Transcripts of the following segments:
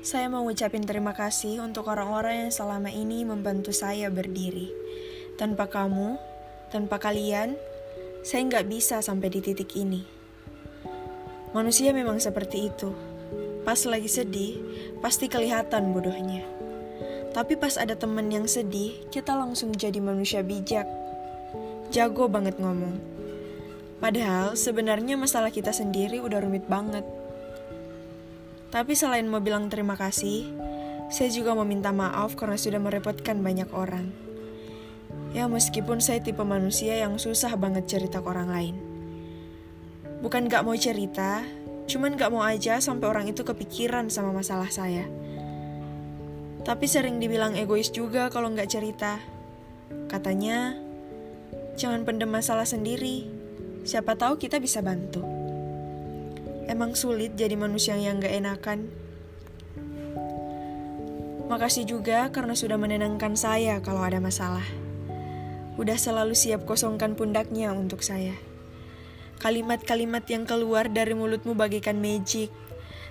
Saya mau ngucapin terima kasih untuk orang-orang yang selama ini membantu saya berdiri. Tanpa kamu, tanpa kalian, saya nggak bisa sampai di titik ini. Manusia memang seperti itu. Pas lagi sedih, pasti kelihatan bodohnya. Tapi pas ada temen yang sedih, kita langsung jadi manusia bijak. Jago banget ngomong. Padahal sebenarnya masalah kita sendiri udah rumit banget. Tapi selain mau bilang terima kasih, saya juga mau minta maaf karena sudah merepotkan banyak orang. Ya meskipun saya tipe manusia yang susah banget cerita ke orang lain. Bukan gak mau cerita, cuman gak mau aja sampai orang itu kepikiran sama masalah saya. Tapi sering dibilang egois juga kalau gak cerita. Katanya, jangan pendem masalah sendiri. Siapa tahu kita bisa bantu. Emang sulit jadi manusia yang gak enakan. Makasih juga karena sudah menenangkan saya kalau ada masalah. Udah selalu siap kosongkan pundaknya untuk saya. Kalimat-kalimat yang keluar dari mulutmu bagaikan magic.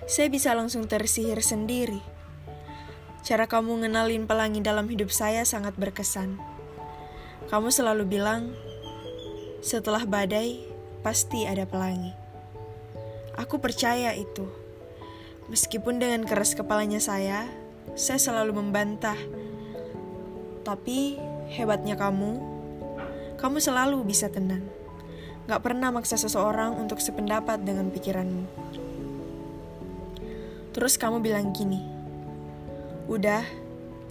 Saya bisa langsung tersihir sendiri. Cara kamu ngenalin pelangi dalam hidup saya sangat berkesan. Kamu selalu bilang, setelah badai, pasti ada pelangi. Aku percaya itu. Meskipun dengan keras kepalanya saya, saya selalu membantah. Tapi hebatnya kamu, kamu selalu bisa tenang. Gak pernah maksa seseorang untuk sependapat dengan pikiranmu. Terus kamu bilang gini, Udah,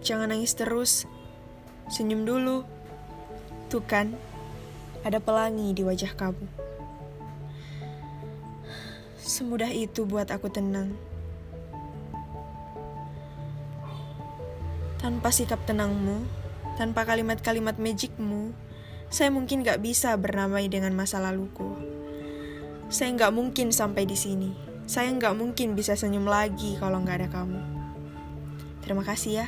jangan nangis terus. Senyum dulu. Tuh kan, ada pelangi di wajah kamu. Semudah itu buat aku tenang. Tanpa sikap tenangmu, tanpa kalimat-kalimat magicmu, saya mungkin gak bisa bernamai dengan masa laluku. Saya gak mungkin sampai di sini. Saya gak mungkin bisa senyum lagi kalau gak ada kamu. Terima kasih ya.